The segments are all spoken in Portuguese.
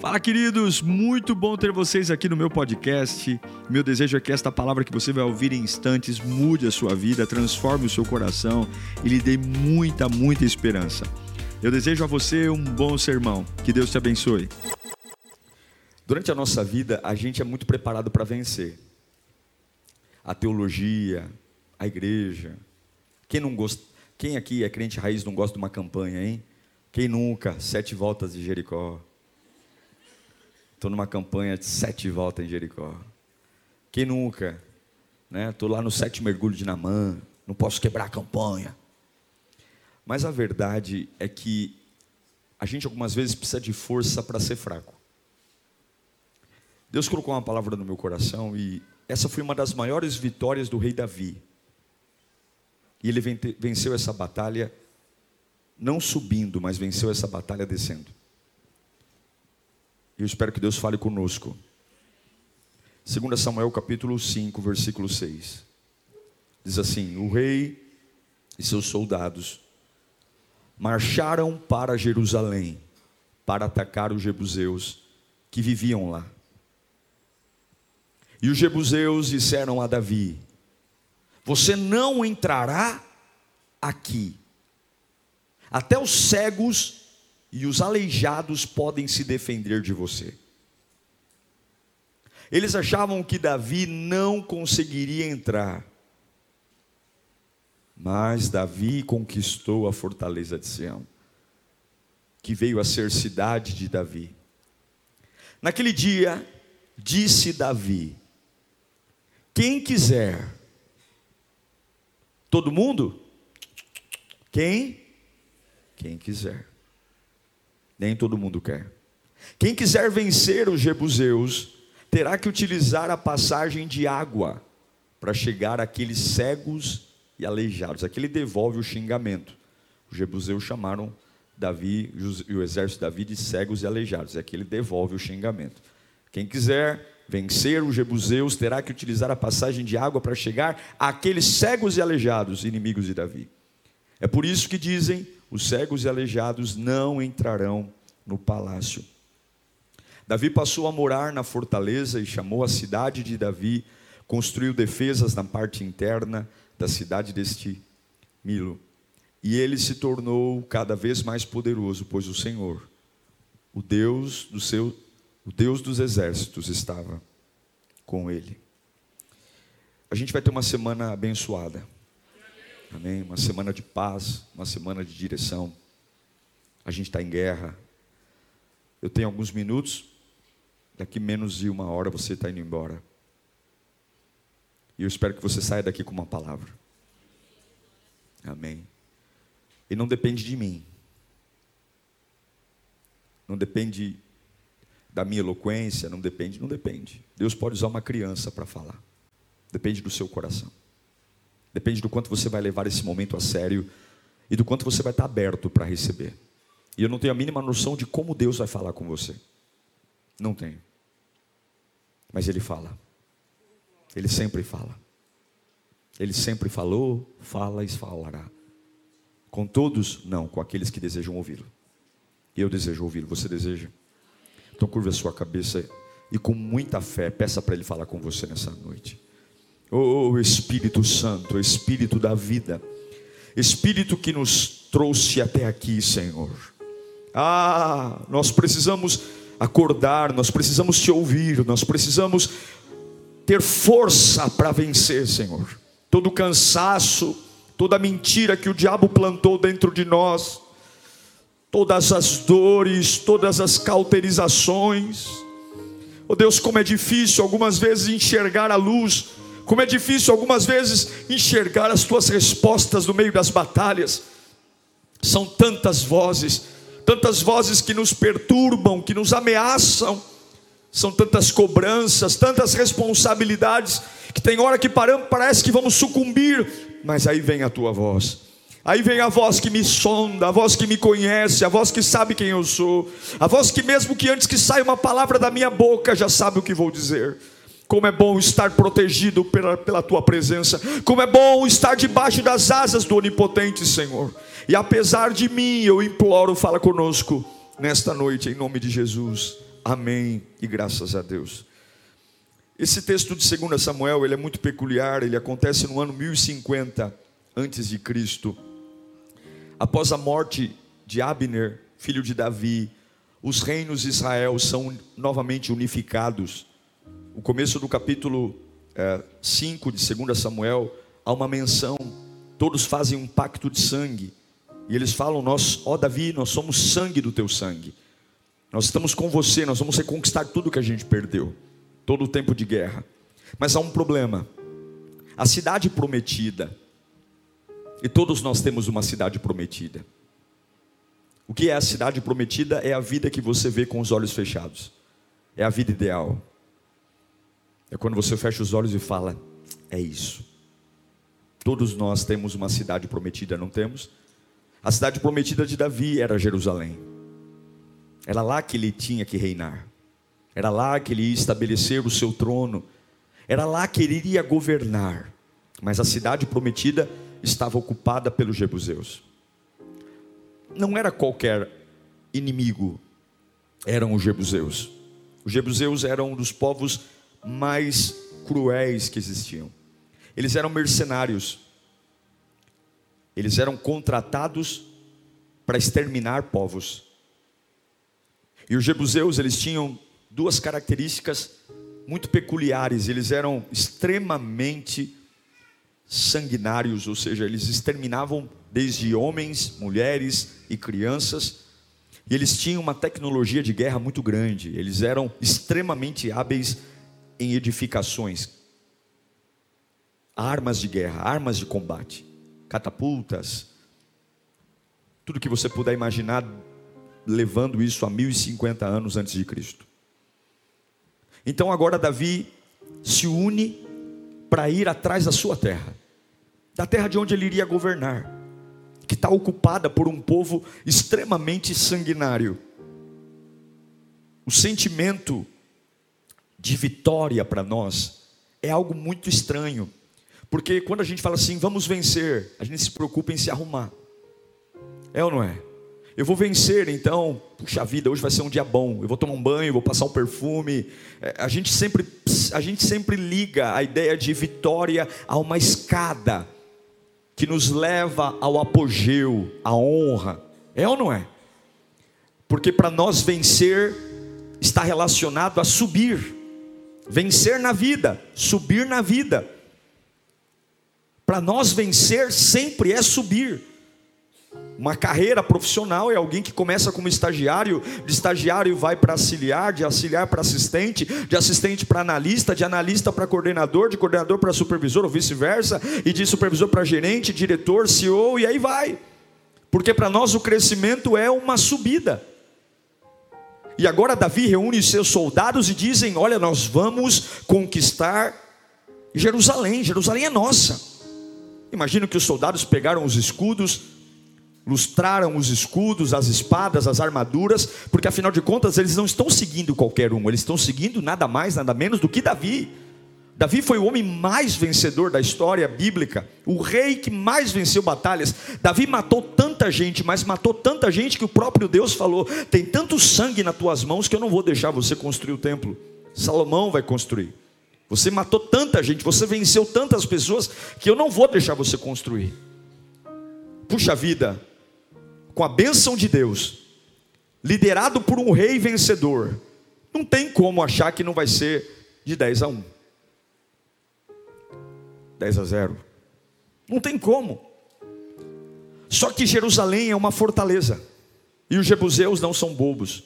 Fala, queridos! Muito bom ter vocês aqui no meu podcast. Meu desejo é que esta palavra que você vai ouvir em instantes mude a sua vida, transforme o seu coração e lhe dê muita, muita esperança. Eu desejo a você um bom sermão. Que Deus te abençoe. Durante a nossa vida, a gente é muito preparado para vencer. A teologia, a igreja. Quem não gosta, quem aqui é crente raiz não gosta de uma campanha, hein? Quem nunca? Sete voltas de Jericó. Estou numa campanha de sete voltas em Jericó. Quem nunca? Estou né? lá no sete mergulho de Namã. Não posso quebrar a campanha. Mas a verdade é que a gente algumas vezes precisa de força para ser fraco. Deus colocou uma palavra no meu coração e essa foi uma das maiores vitórias do rei Davi. E ele venceu essa batalha não subindo, mas venceu essa batalha descendo. E eu espero que Deus fale conosco. 2 Samuel capítulo 5, versículo 6. Diz assim: O rei e seus soldados marcharam para Jerusalém para atacar os jebuseus que viviam lá. E os jebuseus disseram a Davi: Você não entrará aqui, até os cegos e os aleijados podem se defender de você. Eles achavam que Davi não conseguiria entrar, mas Davi conquistou a fortaleza de Sião, que veio a ser cidade de Davi. Naquele dia, disse Davi: Quem quiser, todo mundo? Quem? Quem quiser nem todo mundo quer. Quem quiser vencer os jebuseus, terá que utilizar a passagem de água para chegar àqueles cegos e aleijados. Aqui ele devolve o xingamento. Os jebuseus chamaram Davi e o exército de Davi de cegos e aleijados. Aqui ele devolve o xingamento. Quem quiser vencer os jebuseus terá que utilizar a passagem de água para chegar àqueles cegos e aleijados, inimigos de Davi. É por isso que dizem os cegos e aleijados não entrarão no palácio. Davi passou a morar na fortaleza e chamou a cidade de Davi, construiu defesas na parte interna da cidade deste Milo. E ele se tornou cada vez mais poderoso, pois o Senhor, o Deus do seu, o Deus dos exércitos estava com ele. A gente vai ter uma semana abençoada. Amém? Uma semana de paz, uma semana de direção. A gente está em guerra. Eu tenho alguns minutos, daqui menos de uma hora você está indo embora. E eu espero que você saia daqui com uma palavra. Amém. E não depende de mim. Não depende da minha eloquência, não depende, não depende. Deus pode usar uma criança para falar. Depende do seu coração. Depende do quanto você vai levar esse momento a sério e do quanto você vai estar aberto para receber. E eu não tenho a mínima noção de como Deus vai falar com você. Não tenho. Mas Ele fala. Ele sempre fala. Ele sempre falou, fala e falará. Com todos, não, com aqueles que desejam ouvi-lo. Eu desejo ouvi-lo. Você deseja? Então curva a sua cabeça e com muita fé peça para Ele falar com você nessa noite. Oh Espírito Santo, Espírito da vida, Espírito que nos trouxe até aqui, Senhor. Ah, nós precisamos acordar, nós precisamos te ouvir, nós precisamos ter força para vencer, Senhor. Todo cansaço, toda mentira que o diabo plantou dentro de nós, todas as dores, todas as cauterizações. Oh Deus, como é difícil algumas vezes enxergar a luz como é difícil algumas vezes enxergar as tuas respostas no meio das batalhas. São tantas vozes, tantas vozes que nos perturbam, que nos ameaçam. São tantas cobranças, tantas responsabilidades, que tem hora que paramos, parece que vamos sucumbir, mas aí vem a tua voz. Aí vem a voz que me sonda, a voz que me conhece, a voz que sabe quem eu sou, a voz que, mesmo que antes que saia uma palavra da minha boca, já sabe o que vou dizer. Como é bom estar protegido pela, pela tua presença. Como é bom estar debaixo das asas do Onipotente, Senhor. E apesar de mim, eu imploro, fala conosco nesta noite, em nome de Jesus. Amém e graças a Deus. Esse texto de 2 Samuel, ele é muito peculiar, ele acontece no ano 1050 antes de Cristo. Após a morte de Abner, filho de Davi, os reinos de Israel são novamente unificados. O começo do capítulo 5 é, de 2 Samuel, há uma menção, todos fazem um pacto de sangue. E eles falam: Nós, ó Davi, nós somos sangue do teu sangue. Nós estamos com você, nós vamos reconquistar tudo que a gente perdeu, todo o tempo de guerra. Mas há um problema. A cidade prometida, e todos nós temos uma cidade prometida. O que é a cidade prometida? É a vida que você vê com os olhos fechados. É a vida ideal. É quando você fecha os olhos e fala: é isso. Todos nós temos uma cidade prometida, não temos? A cidade prometida de Davi era Jerusalém. Era lá que ele tinha que reinar. Era lá que ele ia estabelecer o seu trono. Era lá que ele iria governar. Mas a cidade prometida estava ocupada pelos jebuseus. Não era qualquer inimigo, eram os jebuseus. Os jebuseus eram um dos povos mais cruéis que existiam. Eles eram mercenários. Eles eram contratados para exterminar povos. E os jebuseus, eles tinham duas características muito peculiares. Eles eram extremamente sanguinários, ou seja, eles exterminavam desde homens, mulheres e crianças. E eles tinham uma tecnologia de guerra muito grande. Eles eram extremamente hábeis em edificações, armas de guerra, armas de combate, catapultas, tudo que você puder imaginar, levando isso a 1050 anos antes de Cristo. Então agora Davi se une para ir atrás da sua terra, da terra de onde ele iria governar, que está ocupada por um povo extremamente sanguinário. O sentimento de vitória para nós é algo muito estranho, porque quando a gente fala assim, vamos vencer, a gente se preocupa em se arrumar, é ou não é? Eu vou vencer, então, puxa vida, hoje vai ser um dia bom. Eu vou tomar um banho, vou passar um perfume. É, a gente sempre, a gente sempre liga a ideia de vitória a uma escada que nos leva ao apogeu, à honra. É ou não é? Porque para nós vencer está relacionado a subir. Vencer na vida, subir na vida. Para nós vencer sempre é subir. Uma carreira profissional é alguém que começa como estagiário, de estagiário vai para auxiliar, de auxiliar para assistente, de assistente para analista, de analista para coordenador, de coordenador para supervisor ou vice-versa, e de supervisor para gerente, diretor, CEO e aí vai. Porque para nós o crescimento é uma subida. E agora Davi reúne seus soldados e dizem: Olha, nós vamos conquistar Jerusalém. Jerusalém é nossa. Imagino que os soldados pegaram os escudos, lustraram os escudos, as espadas, as armaduras, porque afinal de contas eles não estão seguindo qualquer um, eles estão seguindo nada mais, nada menos do que Davi. Davi foi o homem mais vencedor da história bíblica, o rei que mais venceu batalhas. Davi matou tanta gente, mas matou tanta gente que o próprio Deus falou: tem tanto sangue nas tuas mãos que eu não vou deixar você construir o templo. Salomão vai construir. Você matou tanta gente, você venceu tantas pessoas que eu não vou deixar você construir. Puxa vida, com a bênção de Deus, liderado por um rei vencedor, não tem como achar que não vai ser de 10 a 1. 10 a 0. Não tem como. Só que Jerusalém é uma fortaleza. E os jebuseus não são bobos.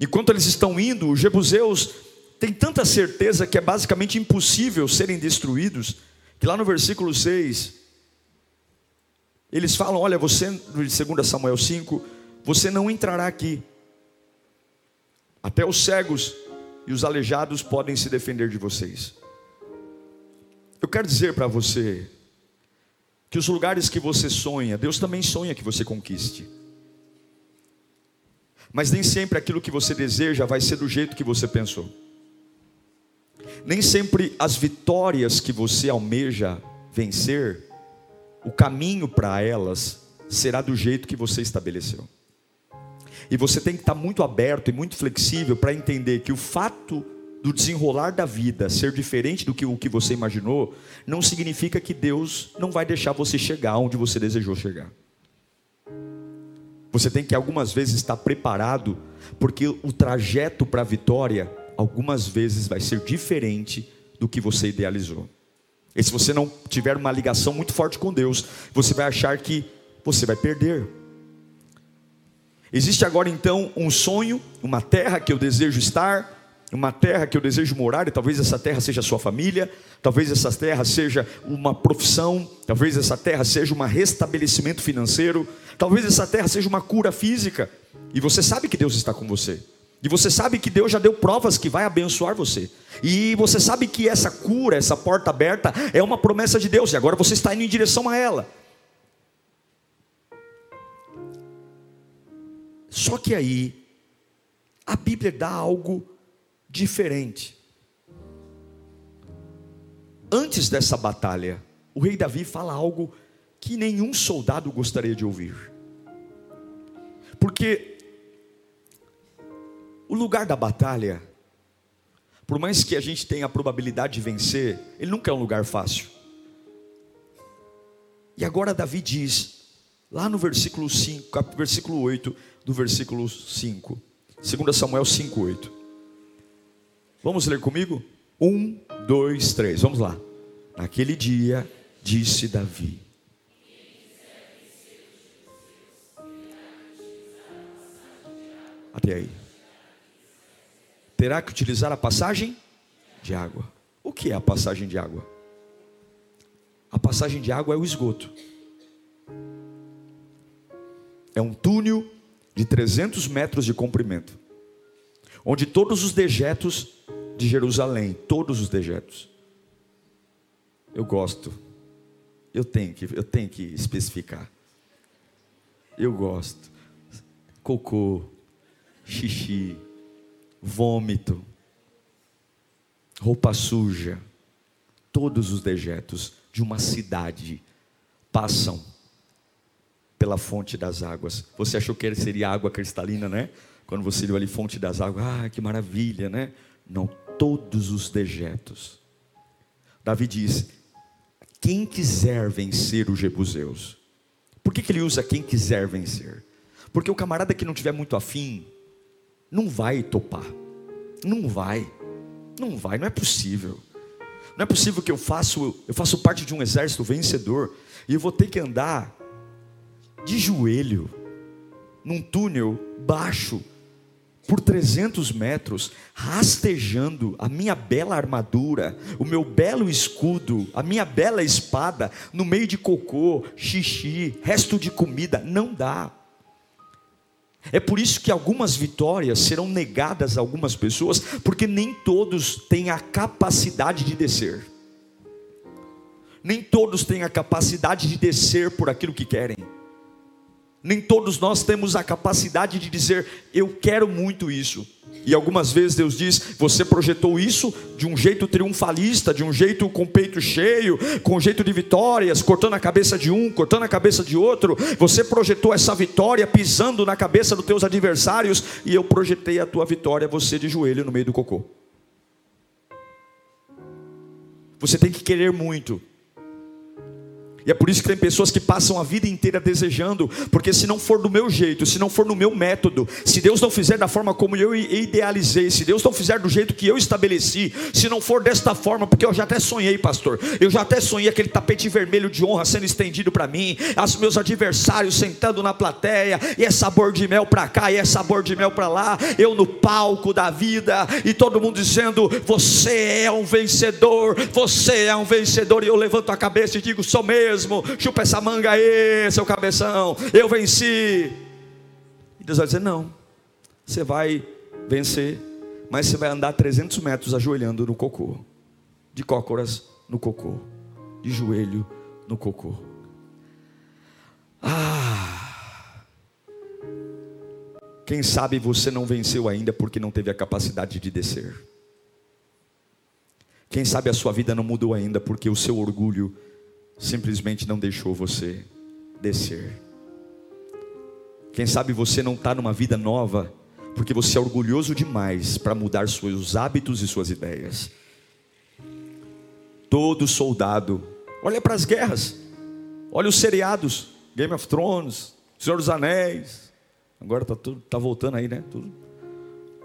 Enquanto eles estão indo, os jebuseus têm tanta certeza que é basicamente impossível serem destruídos, que lá no versículo 6, eles falam: Olha, você, 2 Samuel 5, você não entrará aqui. Até os cegos e os aleijados podem se defender de vocês. Eu quero dizer para você que os lugares que você sonha, Deus também sonha que você conquiste. Mas nem sempre aquilo que você deseja vai ser do jeito que você pensou. Nem sempre as vitórias que você almeja vencer o caminho para elas será do jeito que você estabeleceu. E você tem que estar muito aberto e muito flexível para entender que o fato do desenrolar da vida ser diferente do que o que você imaginou, não significa que Deus não vai deixar você chegar onde você desejou chegar. Você tem que algumas vezes estar preparado, porque o trajeto para a vitória, algumas vezes vai ser diferente do que você idealizou. E se você não tiver uma ligação muito forte com Deus, você vai achar que você vai perder. Existe agora então um sonho, uma terra que eu desejo estar, uma terra que eu desejo morar, e talvez essa terra seja a sua família, talvez essa terra seja uma profissão, talvez essa terra seja um restabelecimento financeiro, talvez essa terra seja uma cura física, e você sabe que Deus está com você. E você sabe que Deus já deu provas que vai abençoar você. E você sabe que essa cura, essa porta aberta, é uma promessa de Deus. E agora você está indo em direção a ela. Só que aí, a Bíblia dá algo diferente. Antes dessa batalha, o rei Davi fala algo que nenhum soldado gostaria de ouvir. Porque o lugar da batalha, por mais que a gente tenha a probabilidade de vencer, ele nunca é um lugar fácil. E agora Davi diz, lá no versículo 5, versículo 8 do versículo 5, 2 Samuel 5, 8. Vamos ler comigo? Um, dois, três, vamos lá. Naquele dia, disse Davi: Até aí terá que utilizar a passagem de água. O que é a passagem de água? A passagem de água é o esgoto. É um túnel de 300 metros de comprimento, onde todos os dejetos de Jerusalém, todos os dejetos. Eu gosto. Eu tenho que, eu tenho que especificar. Eu gosto. Cocô, xixi, vômito, roupa suja, todos os dejetos de uma cidade passam pela fonte das águas. Você achou que seria água cristalina, né? Quando você viu ali fonte das águas, ah, que maravilha, né? Não, todos os dejetos. Davi diz: quem quiser vencer os jebuseus. Por que, que ele usa quem quiser vencer? Porque o camarada que não tiver muito afim, não vai topar. Não vai. Não vai, não é possível. Não é possível que eu faço, eu faço parte de um exército vencedor e eu vou ter que andar de joelho num túnel baixo por 300 metros, rastejando a minha bela armadura, o meu belo escudo, a minha bela espada, no meio de cocô, xixi, resto de comida, não dá. É por isso que algumas vitórias serão negadas a algumas pessoas, porque nem todos têm a capacidade de descer. Nem todos têm a capacidade de descer por aquilo que querem. Nem todos nós temos a capacidade de dizer, eu quero muito isso. E algumas vezes Deus diz: você projetou isso de um jeito triunfalista, de um jeito com peito cheio, com jeito de vitórias, cortando a cabeça de um, cortando a cabeça de outro. Você projetou essa vitória pisando na cabeça dos teus adversários, e eu projetei a tua vitória, você de joelho no meio do cocô. Você tem que querer muito, e é por isso que tem pessoas que passam a vida inteira desejando, porque se não for do meu jeito, se não for no meu método, se Deus não fizer da forma como eu idealizei, se Deus não fizer do jeito que eu estabeleci, se não for desta forma, porque eu já até sonhei, pastor, eu já até sonhei aquele tapete vermelho de honra sendo estendido para mim, os meus adversários sentando na plateia, e é sabor de mel para cá, e é sabor de mel para lá, eu no palco da vida, e todo mundo dizendo: Você é um vencedor, você é um vencedor, e eu levanto a cabeça e digo: Sou mesmo mesmo, chupa essa manga aí, seu cabeção, eu venci. E Deus vai dizer: não, você vai vencer, mas você vai andar 300 metros ajoelhando no cocô, de cócoras no cocô, de joelho no cocô. Ah! Quem sabe você não venceu ainda porque não teve a capacidade de descer. Quem sabe a sua vida não mudou ainda porque o seu orgulho simplesmente não deixou você descer. Quem sabe você não está numa vida nova, porque você é orgulhoso demais para mudar seus hábitos e suas ideias. Todo soldado, olha para as guerras, olha os seriados, Game of Thrones, Senhor dos Anéis, agora está tá voltando aí, né? Tudo.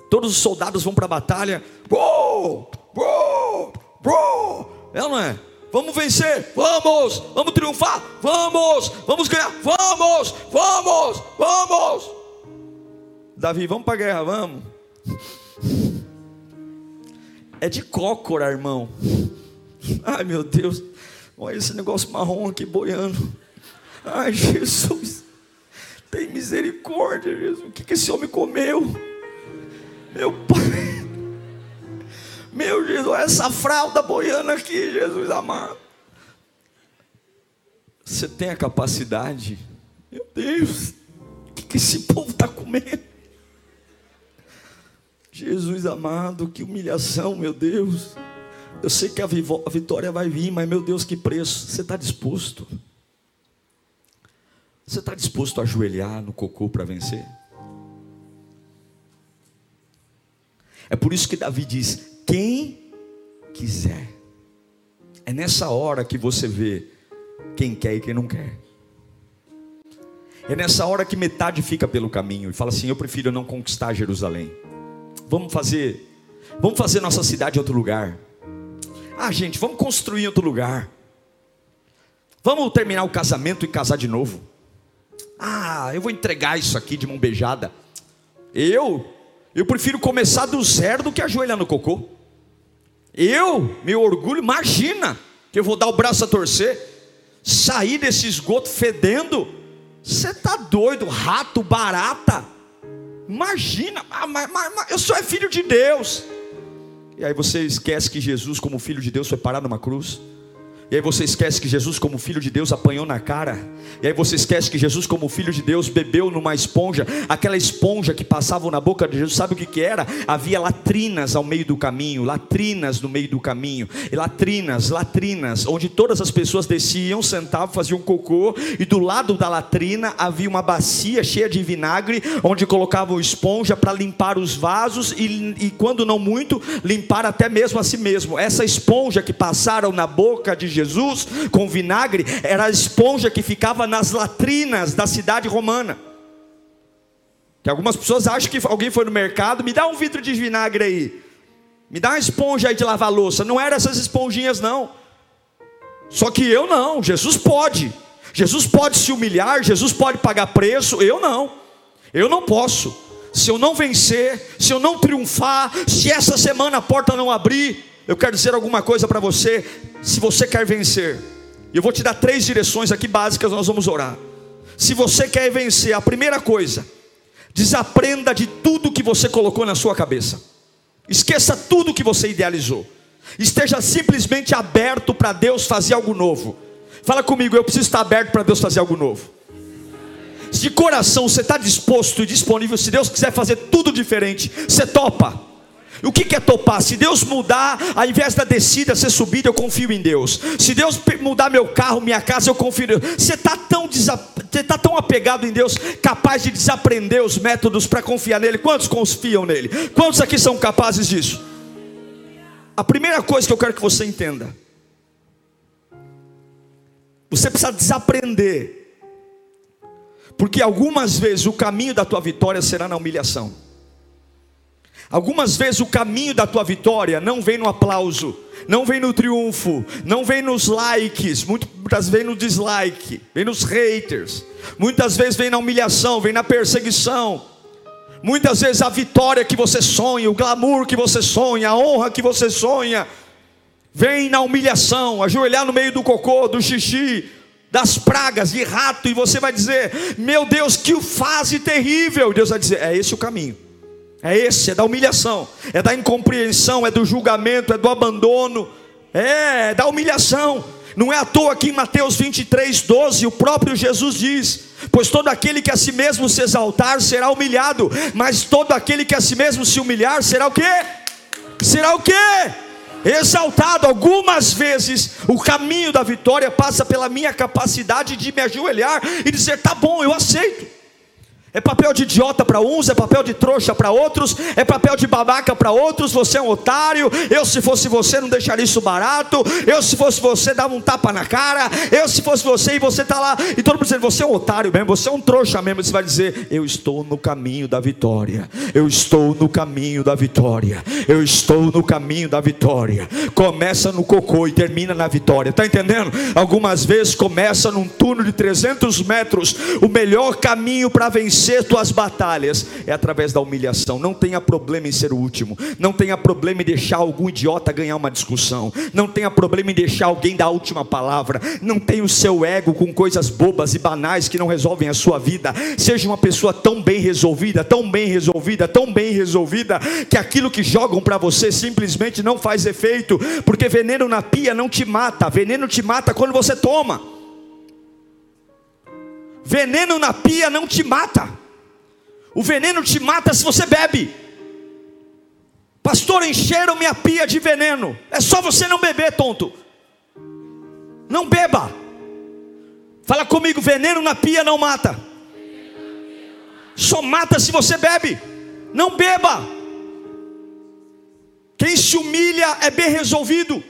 Todos os soldados vão para a batalha, uou, uou, uou, é ou não é? Vamos vencer, vamos, vamos triunfar, vamos, vamos ganhar, vamos, vamos, vamos. Davi, vamos para a guerra, vamos. É de cócora, irmão. Ai meu Deus, olha esse negócio marrom aqui boiando. Ai Jesus, tem misericórdia, Jesus. O que, que esse homem comeu? Meu pai. Meu Jesus, essa fralda boiando aqui, Jesus amado. Você tem a capacidade, meu Deus, o que, que esse povo está comendo? Jesus amado, que humilhação, meu Deus. Eu sei que a vitória vai vir, mas meu Deus, que preço. Você está disposto? Você está disposto a ajoelhar no cocô para vencer? É por isso que Davi diz: quem quiser. É nessa hora que você vê quem quer e quem não quer. É nessa hora que metade fica pelo caminho e fala assim: Eu prefiro não conquistar Jerusalém. Vamos fazer, vamos fazer nossa cidade em outro lugar. Ah, gente, vamos construir em outro lugar. Vamos terminar o casamento e casar de novo. Ah, eu vou entregar isso aqui de mão beijada. Eu, eu prefiro começar do zero do que ajoelhar no cocô. Eu, meu orgulho, imagina que eu vou dar o braço a torcer, sair desse esgoto fedendo. Você está doido, rato, barata. Imagina, mas, mas, mas, eu sou filho de Deus. E aí você esquece que Jesus, como filho de Deus, foi parar numa cruz. E aí você esquece que Jesus, como filho de Deus, apanhou na cara. E aí você esquece que Jesus, como filho de Deus, bebeu numa esponja. Aquela esponja que passava na boca de Jesus, sabe o que, que era? Havia latrinas ao meio do caminho, latrinas no meio do caminho, latrinas, latrinas, onde todas as pessoas desciam, sentavam, faziam cocô, e do lado da latrina havia uma bacia cheia de vinagre, onde colocavam esponja para limpar os vasos e, e, quando não muito, limpar até mesmo a si mesmo. Essa esponja que passaram na boca de Jesus Jesus com vinagre era a esponja que ficava nas latrinas da cidade romana. Que algumas pessoas acham que alguém foi no mercado, me dá um vidro de vinagre aí, me dá uma esponja aí de lavar louça. Não eram essas esponjinhas, não. Só que eu não, Jesus pode. Jesus pode se humilhar, Jesus pode pagar preço, eu não. Eu não posso. Se eu não vencer, se eu não triunfar, se essa semana a porta não abrir, eu quero dizer alguma coisa para você. Se você quer vencer, eu vou te dar três direções aqui básicas, nós vamos orar. Se você quer vencer, a primeira coisa, desaprenda de tudo que você colocou na sua cabeça. Esqueça tudo que você idealizou. Esteja simplesmente aberto para Deus fazer algo novo. Fala comigo, eu preciso estar aberto para Deus fazer algo novo. De coração você está disposto e disponível, se Deus quiser fazer tudo diferente, você topa. O que é topar? Se Deus mudar, ao invés da descida ser subida, eu confio em Deus. Se Deus mudar meu carro, minha casa, eu confio em Deus. Você está tão, tá tão apegado em Deus, capaz de desaprender os métodos para confiar nele. Quantos confiam nele? Quantos aqui são capazes disso? A primeira coisa que eu quero que você entenda: você precisa desaprender, porque algumas vezes o caminho da tua vitória será na humilhação. Algumas vezes o caminho da tua vitória não vem no aplauso, não vem no triunfo, não vem nos likes, muitas vezes no dislike, vem nos haters, muitas vezes vem na humilhação, vem na perseguição. Muitas vezes a vitória que você sonha, o glamour que você sonha, a honra que você sonha, vem na humilhação, ajoelhar no meio do cocô, do xixi, das pragas de rato, e você vai dizer: Meu Deus, que fase terrível! Deus vai dizer: É esse o caminho. É esse, é da humilhação, é da incompreensão, é do julgamento, é do abandono, é, é da humilhação. Não é à toa que em Mateus 23, 12, o próprio Jesus diz: Pois todo aquele que a si mesmo se exaltar será humilhado, mas todo aquele que a si mesmo se humilhar será o quê? Será o quê? Exaltado. Algumas vezes o caminho da vitória passa pela minha capacidade de me ajoelhar e dizer: Tá bom, eu aceito. É papel de idiota para uns, é papel de trouxa para outros, é papel de babaca para outros. Você é um otário. Eu, se fosse você, não deixaria isso barato. Eu, se fosse você, dava um tapa na cara. Eu, se fosse você, e você está lá, e todo mundo dizendo: Você é um otário mesmo, você é um trouxa mesmo. Você vai dizer: Eu estou no caminho da vitória. Eu estou no caminho da vitória. Eu estou no caminho da vitória. Começa no cocô e termina na vitória. Está entendendo? Algumas vezes começa num túnel de 300 metros. O melhor caminho para vencer vencer tuas batalhas é através da humilhação. Não tenha problema em ser o último. Não tenha problema em deixar algum idiota ganhar uma discussão. Não tenha problema em deixar alguém dar a última palavra. Não tenha o seu ego com coisas bobas e banais que não resolvem a sua vida. Seja uma pessoa tão bem resolvida, tão bem resolvida, tão bem resolvida, que aquilo que jogam para você simplesmente não faz efeito, porque veneno na pia não te mata, veneno te mata quando você toma. Veneno na pia não te mata. O veneno te mata se você bebe. Pastor, encheram minha pia de veneno. É só você não beber, tonto. Não beba. Fala comigo, veneno na pia não mata. Só mata se você bebe. Não beba. Quem se humilha é bem resolvido.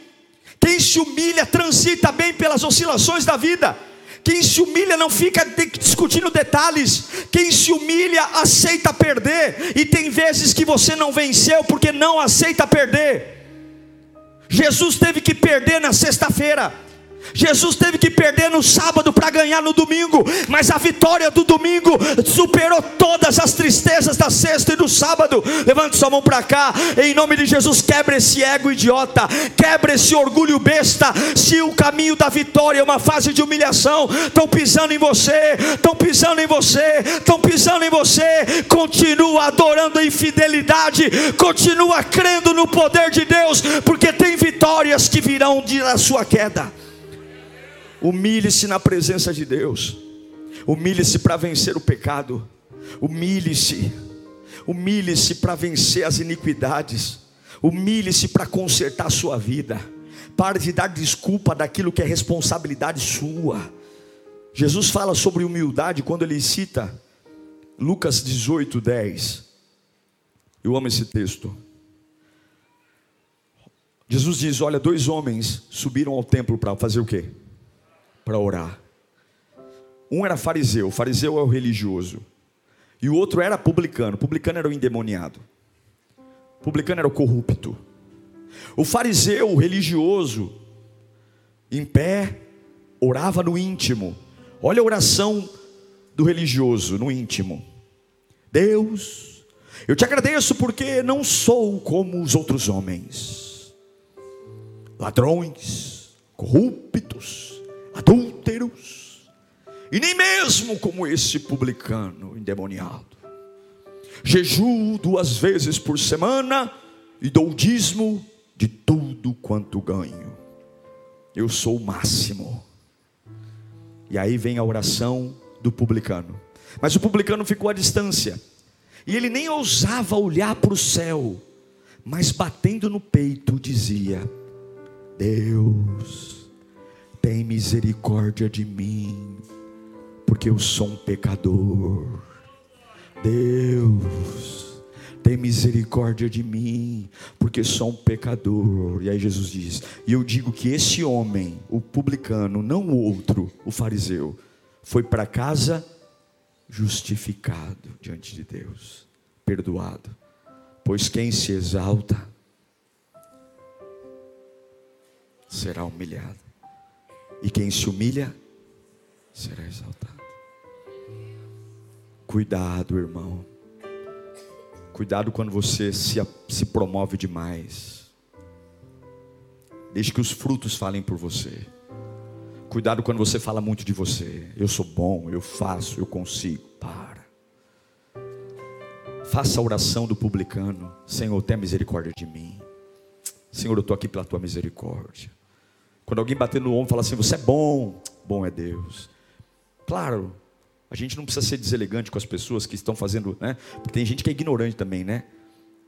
Quem se humilha transita bem pelas oscilações da vida. Quem se humilha não fica discutindo detalhes. Quem se humilha aceita perder. E tem vezes que você não venceu porque não aceita perder. Jesus teve que perder na sexta-feira. Jesus teve que perder no sábado para ganhar no domingo, mas a vitória do domingo superou todas as tristezas da sexta e do sábado. Levante sua mão para cá, em nome de Jesus, quebra esse ego idiota, quebra esse orgulho besta. Se o caminho da vitória é uma fase de humilhação, estão pisando em você, estão pisando em você, estão pisando em você. Continua adorando a infidelidade, continua crendo no poder de Deus, porque tem vitórias que virão da sua queda. Humilhe-se na presença de Deus. Humilhe-se para vencer o pecado. Humilhe-se. Humilhe-se para vencer as iniquidades. Humilhe-se para consertar a sua vida. Pare de dar desculpa daquilo que é responsabilidade sua. Jesus fala sobre humildade quando ele cita Lucas 18, 10. Eu amo esse texto. Jesus diz: Olha, dois homens subiram ao templo para fazer o quê? Para orar. Um era fariseu, fariseu é o religioso. E o outro era publicano, publicano era o endemoniado. Publicano era o corrupto. O fariseu, o religioso, em pé, orava no íntimo. Olha a oração do religioso no íntimo. Deus, eu te agradeço porque não sou como os outros homens, ladrões, corruptos, adúlteros, e nem mesmo como esse publicano endemoniado. Jejuo duas vezes por semana e dou dízimo de tudo quanto ganho. Eu sou o máximo. E aí vem a oração do publicano. Mas o publicano ficou à distância. E ele nem ousava olhar para o céu, mas batendo no peito dizia: Deus, tem misericórdia de mim, porque eu sou um pecador. Deus, tem misericórdia de mim, porque sou um pecador. E aí Jesus diz: E eu digo que esse homem, o publicano, não o outro, o fariseu, foi para casa justificado diante de Deus, perdoado. Pois quem se exalta será humilhado e quem se humilha será exaltado. Cuidado, irmão. Cuidado quando você se, se promove demais. Deixe que os frutos falem por você. Cuidado quando você fala muito de você. Eu sou bom, eu faço, eu consigo. Para. Faça a oração do publicano. Senhor, tenha misericórdia de mim. Senhor, eu estou aqui pela tua misericórdia. Quando alguém bater no ombro e fala assim, você é bom, bom é Deus. Claro, a gente não precisa ser deselegante com as pessoas que estão fazendo, né? Porque tem gente que é ignorante também, né?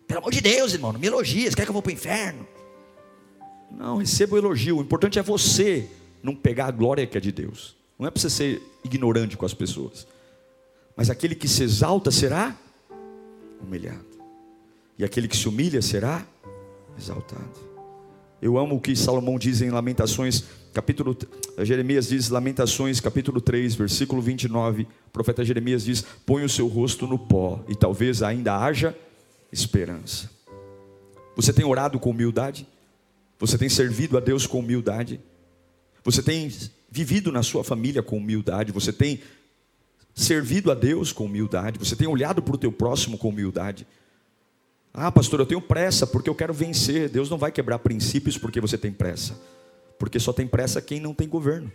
Pelo amor de Deus, irmão, não me elogia, quer que eu vou para o inferno? Não, receba o elogio. O importante é você não pegar a glória que é de Deus. Não é para você ser ignorante com as pessoas. Mas aquele que se exalta será humilhado. E aquele que se humilha será exaltado. Eu amo o que Salomão diz em Lamentações, capítulo Jeremias diz Lamentações, capítulo 3, versículo 29. O profeta Jeremias diz: "Põe o seu rosto no pó e talvez ainda haja esperança". Você tem orado com humildade? Você tem servido a Deus com humildade? Você tem vivido na sua família com humildade? Você tem servido a Deus com humildade? Você tem olhado para o teu próximo com humildade? Ah, pastor, eu tenho pressa porque eu quero vencer. Deus não vai quebrar princípios porque você tem pressa. Porque só tem pressa quem não tem governo.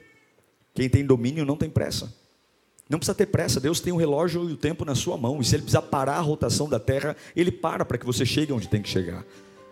Quem tem domínio não tem pressa. Não precisa ter pressa, Deus tem o relógio e o tempo na sua mão. E se ele precisar parar a rotação da terra, ele para para que você chegue onde tem que chegar.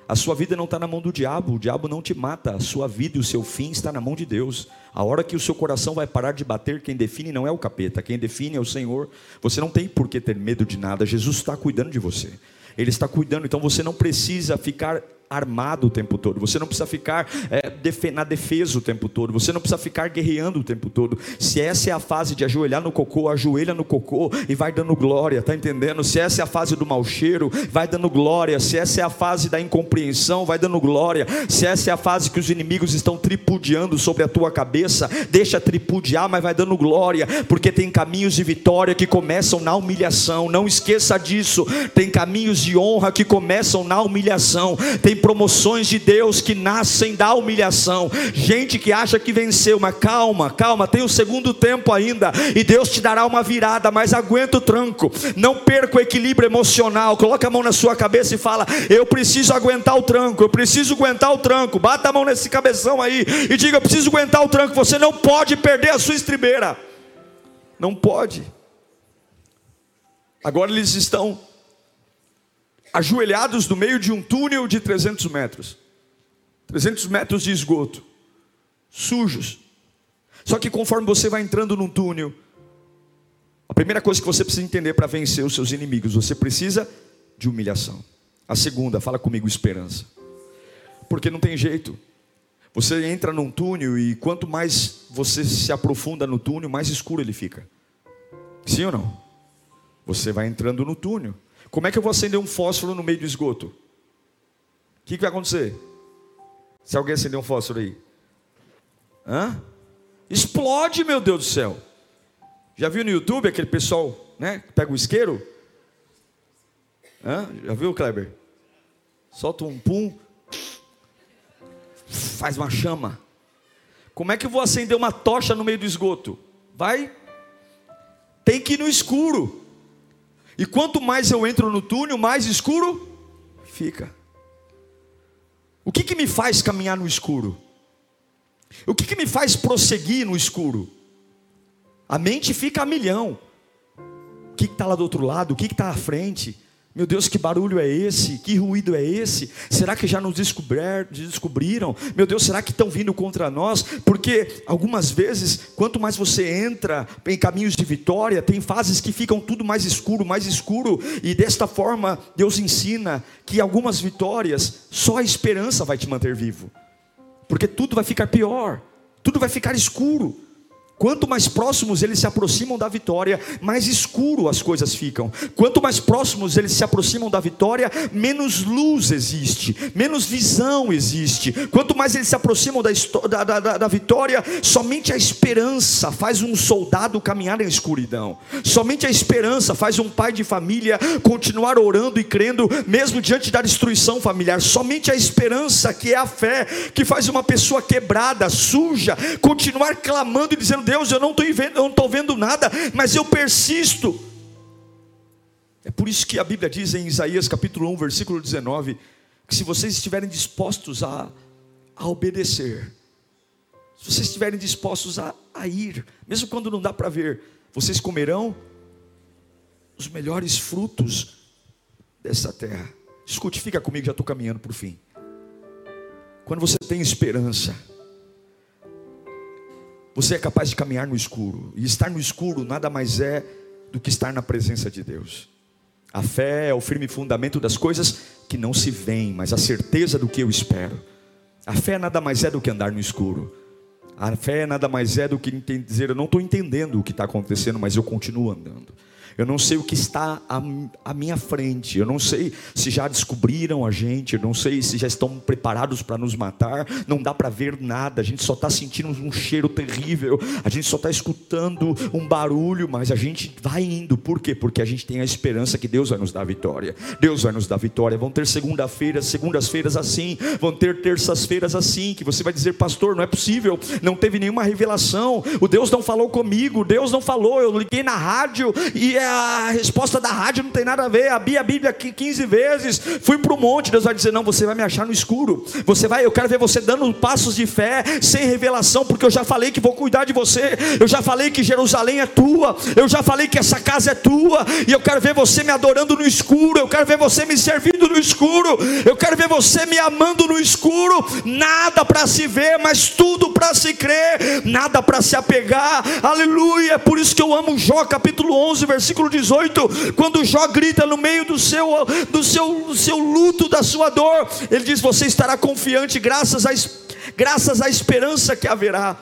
A sua vida não está na mão do diabo, o diabo não te mata, a sua vida e o seu fim está na mão de Deus. A hora que o seu coração vai parar de bater, quem define não é o capeta, quem define é o Senhor. Você não tem por que ter medo de nada, Jesus está cuidando de você. Ele está cuidando, então você não precisa ficar armado o tempo todo, você não precisa ficar é, na defesa o tempo todo, você não precisa ficar guerreando o tempo todo. Se essa é a fase de ajoelhar no cocô, ajoelha no cocô e vai dando glória, tá entendendo? Se essa é a fase do mau cheiro, vai dando glória. Se essa é a fase da incompreensão, vai dando glória. Se essa é a fase que os inimigos estão tripudiando sobre a tua cabeça, deixa tripudiar, mas vai dando glória, porque tem caminhos de vitória que começam na humilhação. Não esqueça disso. Tem caminhos de honra que começam na humilhação. Tem promoções de Deus que nascem da humilhação. Gente que acha que venceu, mas calma, calma, tem o um segundo tempo ainda, e Deus te dará uma virada, mas aguenta o tranco, não perca o equilíbrio emocional. Coloca a mão na sua cabeça e fala: Eu preciso aguentar o tranco, eu preciso aguentar o tranco. Bata a mão nesse cabeção aí e diga: Eu preciso aguentar o tranco. Você não pode perder a sua estribeira, não pode. Agora eles estão ajoelhados no meio de um túnel de 300 metros 300 metros de esgoto, sujos. Só que conforme você vai entrando num túnel, a primeira coisa que você precisa entender para vencer os seus inimigos, você precisa de humilhação. A segunda, fala comigo, esperança. Porque não tem jeito. Você entra num túnel e quanto mais você se aprofunda no túnel, mais escuro ele fica. Sim ou não? Você vai entrando no túnel. Como é que eu vou acender um fósforo no meio do esgoto? O que, que vai acontecer? Se alguém acender um fósforo aí. Hã? Explode, meu Deus do céu. Já viu no YouTube aquele pessoal, né? Que pega o isqueiro? Hã? Já viu, Kleber? Solta um pum. Faz uma chama. Como é que eu vou acender uma tocha no meio do esgoto? Vai. Tem que ir no escuro. E quanto mais eu entro no túnel, mais escuro fica. O que, que me faz caminhar no escuro? O que, que me faz prosseguir no escuro? A mente fica a milhão. O que está lá do outro lado? O que está à frente? Meu Deus, que barulho é esse? Que ruído é esse? Será que já nos descobriram? Meu Deus, será que estão vindo contra nós? Porque algumas vezes, quanto mais você entra em caminhos de vitória, tem fases que ficam tudo mais escuro, mais escuro, e desta forma Deus ensina que algumas vitórias só a esperança vai te manter vivo. Porque tudo vai ficar pior, tudo vai ficar escuro. Quanto mais próximos eles se aproximam da vitória, mais escuro as coisas ficam. Quanto mais próximos eles se aproximam da vitória, menos luz existe, menos visão existe. Quanto mais eles se aproximam da, da, da, da vitória, somente a esperança faz um soldado caminhar em escuridão. Somente a esperança faz um pai de família continuar orando e crendo, mesmo diante da destruição familiar. Somente a esperança, que é a fé, que faz uma pessoa quebrada, suja, continuar clamando e dizendo Deus, eu não estou vendo, nada, mas eu persisto. É por isso que a Bíblia diz em Isaías capítulo 1, versículo 19, que se vocês estiverem dispostos a, a obedecer, se vocês estiverem dispostos a, a ir, mesmo quando não dá para ver, vocês comerão os melhores frutos dessa terra. Escute, fica comigo, já estou caminhando o fim. Quando você tem esperança, você é capaz de caminhar no escuro. E estar no escuro nada mais é do que estar na presença de Deus. A fé é o firme fundamento das coisas que não se veem, mas a certeza do que eu espero. A fé nada mais é do que andar no escuro. A fé nada mais é do que dizer: Eu não estou entendendo o que está acontecendo, mas eu continuo andando. Eu não sei o que está à, minha frente. Eu não sei se já descobriram a gente. Eu não sei se já estão preparados para nos matar. Não dá para ver nada. A gente só está sentindo um cheiro terrível. A gente só está escutando um barulho. Mas a gente vai indo. Por quê? Porque a gente tem a esperança que Deus vai nos dar vitória. Deus vai nos dar vitória. Vão ter segunda-feiras, segundas-feiras assim. Vão ter terças-feiras assim. Que você vai dizer, pastor, não é possível. Não teve nenhuma revelação. O Deus não falou comigo. Deus não falou. Eu liguei na rádio e é a resposta da rádio não tem nada a ver. Abri a Bíblia aqui 15 vezes, fui para o monte. Deus vai dizer: Não, você vai me achar no escuro. Você vai, eu quero ver você dando passos de fé, sem revelação, porque eu já falei que vou cuidar de você. Eu já falei que Jerusalém é tua. Eu já falei que essa casa é tua. E eu quero ver você me adorando no escuro. Eu quero ver você me servindo no escuro. Eu quero ver você me amando no escuro. Nada para se ver, mas tudo para se crer. Nada para se apegar. Aleluia. É por isso que eu amo Jó capítulo 11, versículo versículo 18, quando Jó grita no meio do seu, do seu, do seu luto, da sua dor, ele diz: Você estará confiante, graças a, graças à esperança que haverá.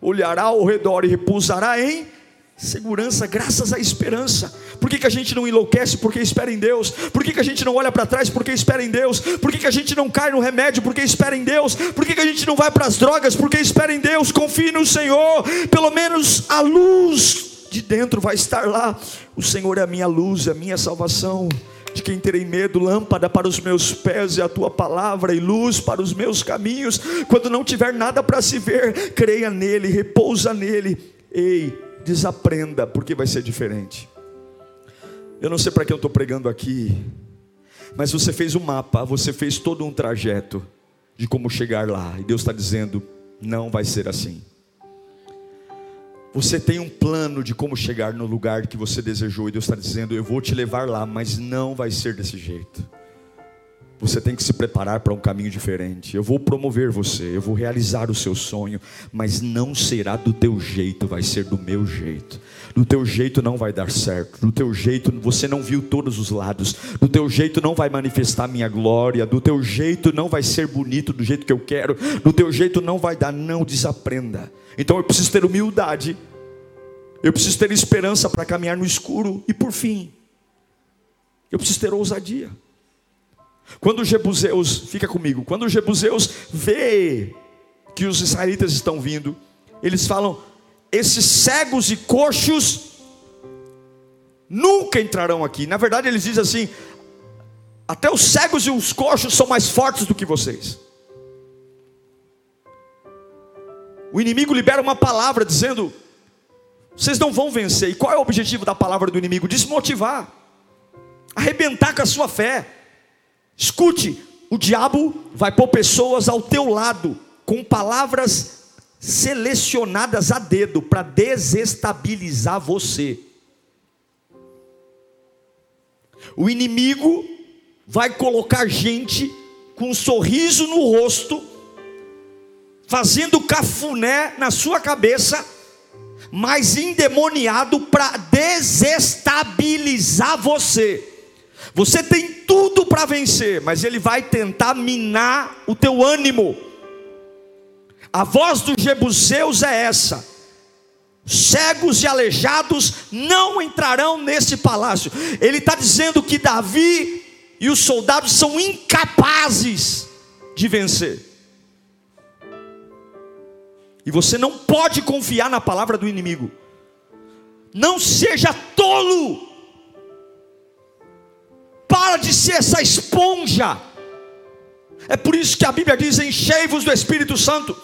Olhará ao redor e repousará em segurança, graças à esperança. Por que, que a gente não enlouquece? Porque espera em Deus. Por que, que a gente não olha para trás? Porque espera em Deus. Por que, que a gente não cai no remédio? Porque espera em Deus. Por que, que a gente não vai para as drogas? Porque espera em Deus. Confie no Senhor. Pelo menos a luz de dentro vai estar lá. O Senhor é a minha luz, é a minha salvação. De quem terei medo, lâmpada para os meus pés e a tua palavra, e luz para os meus caminhos. Quando não tiver nada para se ver, creia nele, repousa nele. Ei, desaprenda, porque vai ser diferente. Eu não sei para que eu estou pregando aqui, mas você fez um mapa, você fez todo um trajeto de como chegar lá, e Deus está dizendo: não vai ser assim. Você tem um plano de como chegar no lugar que você desejou, e Deus está dizendo: Eu vou te levar lá, mas não vai ser desse jeito. Você tem que se preparar para um caminho diferente. Eu vou promover você, eu vou realizar o seu sonho, mas não será do teu jeito, vai ser do meu jeito. Do teu jeito não vai dar certo. Do teu jeito você não viu todos os lados. Do teu jeito não vai manifestar minha glória. Do teu jeito não vai ser bonito do jeito que eu quero. Do teu jeito não vai dar. Não desaprenda. Então eu preciso ter humildade. Eu preciso ter esperança para caminhar no escuro. E por fim, eu preciso ter ousadia. Quando os jebuseus, fica comigo, quando os jebuseus vê que os israelitas estão vindo, eles falam: esses cegos e coxos nunca entrarão aqui. Na verdade, eles dizem assim: até os cegos e os coxos são mais fortes do que vocês. O inimigo libera uma palavra dizendo: vocês não vão vencer. E qual é o objetivo da palavra do inimigo? Desmotivar, arrebentar com a sua fé. Escute, o diabo vai pôr pessoas ao teu lado com palavras selecionadas a dedo para desestabilizar você. O inimigo vai colocar gente com um sorriso no rosto, fazendo cafuné na sua cabeça, mas endemoniado para desestabilizar você. Você tem tudo para vencer, mas ele vai tentar minar o teu ânimo. A voz dos jebuseus é essa: cegos e aleijados não entrarão nesse palácio. Ele está dizendo que Davi e os soldados são incapazes de vencer. E você não pode confiar na palavra do inimigo. Não seja tolo. Para de ser essa esponja. É por isso que a Bíblia diz: enchei-vos do Espírito Santo.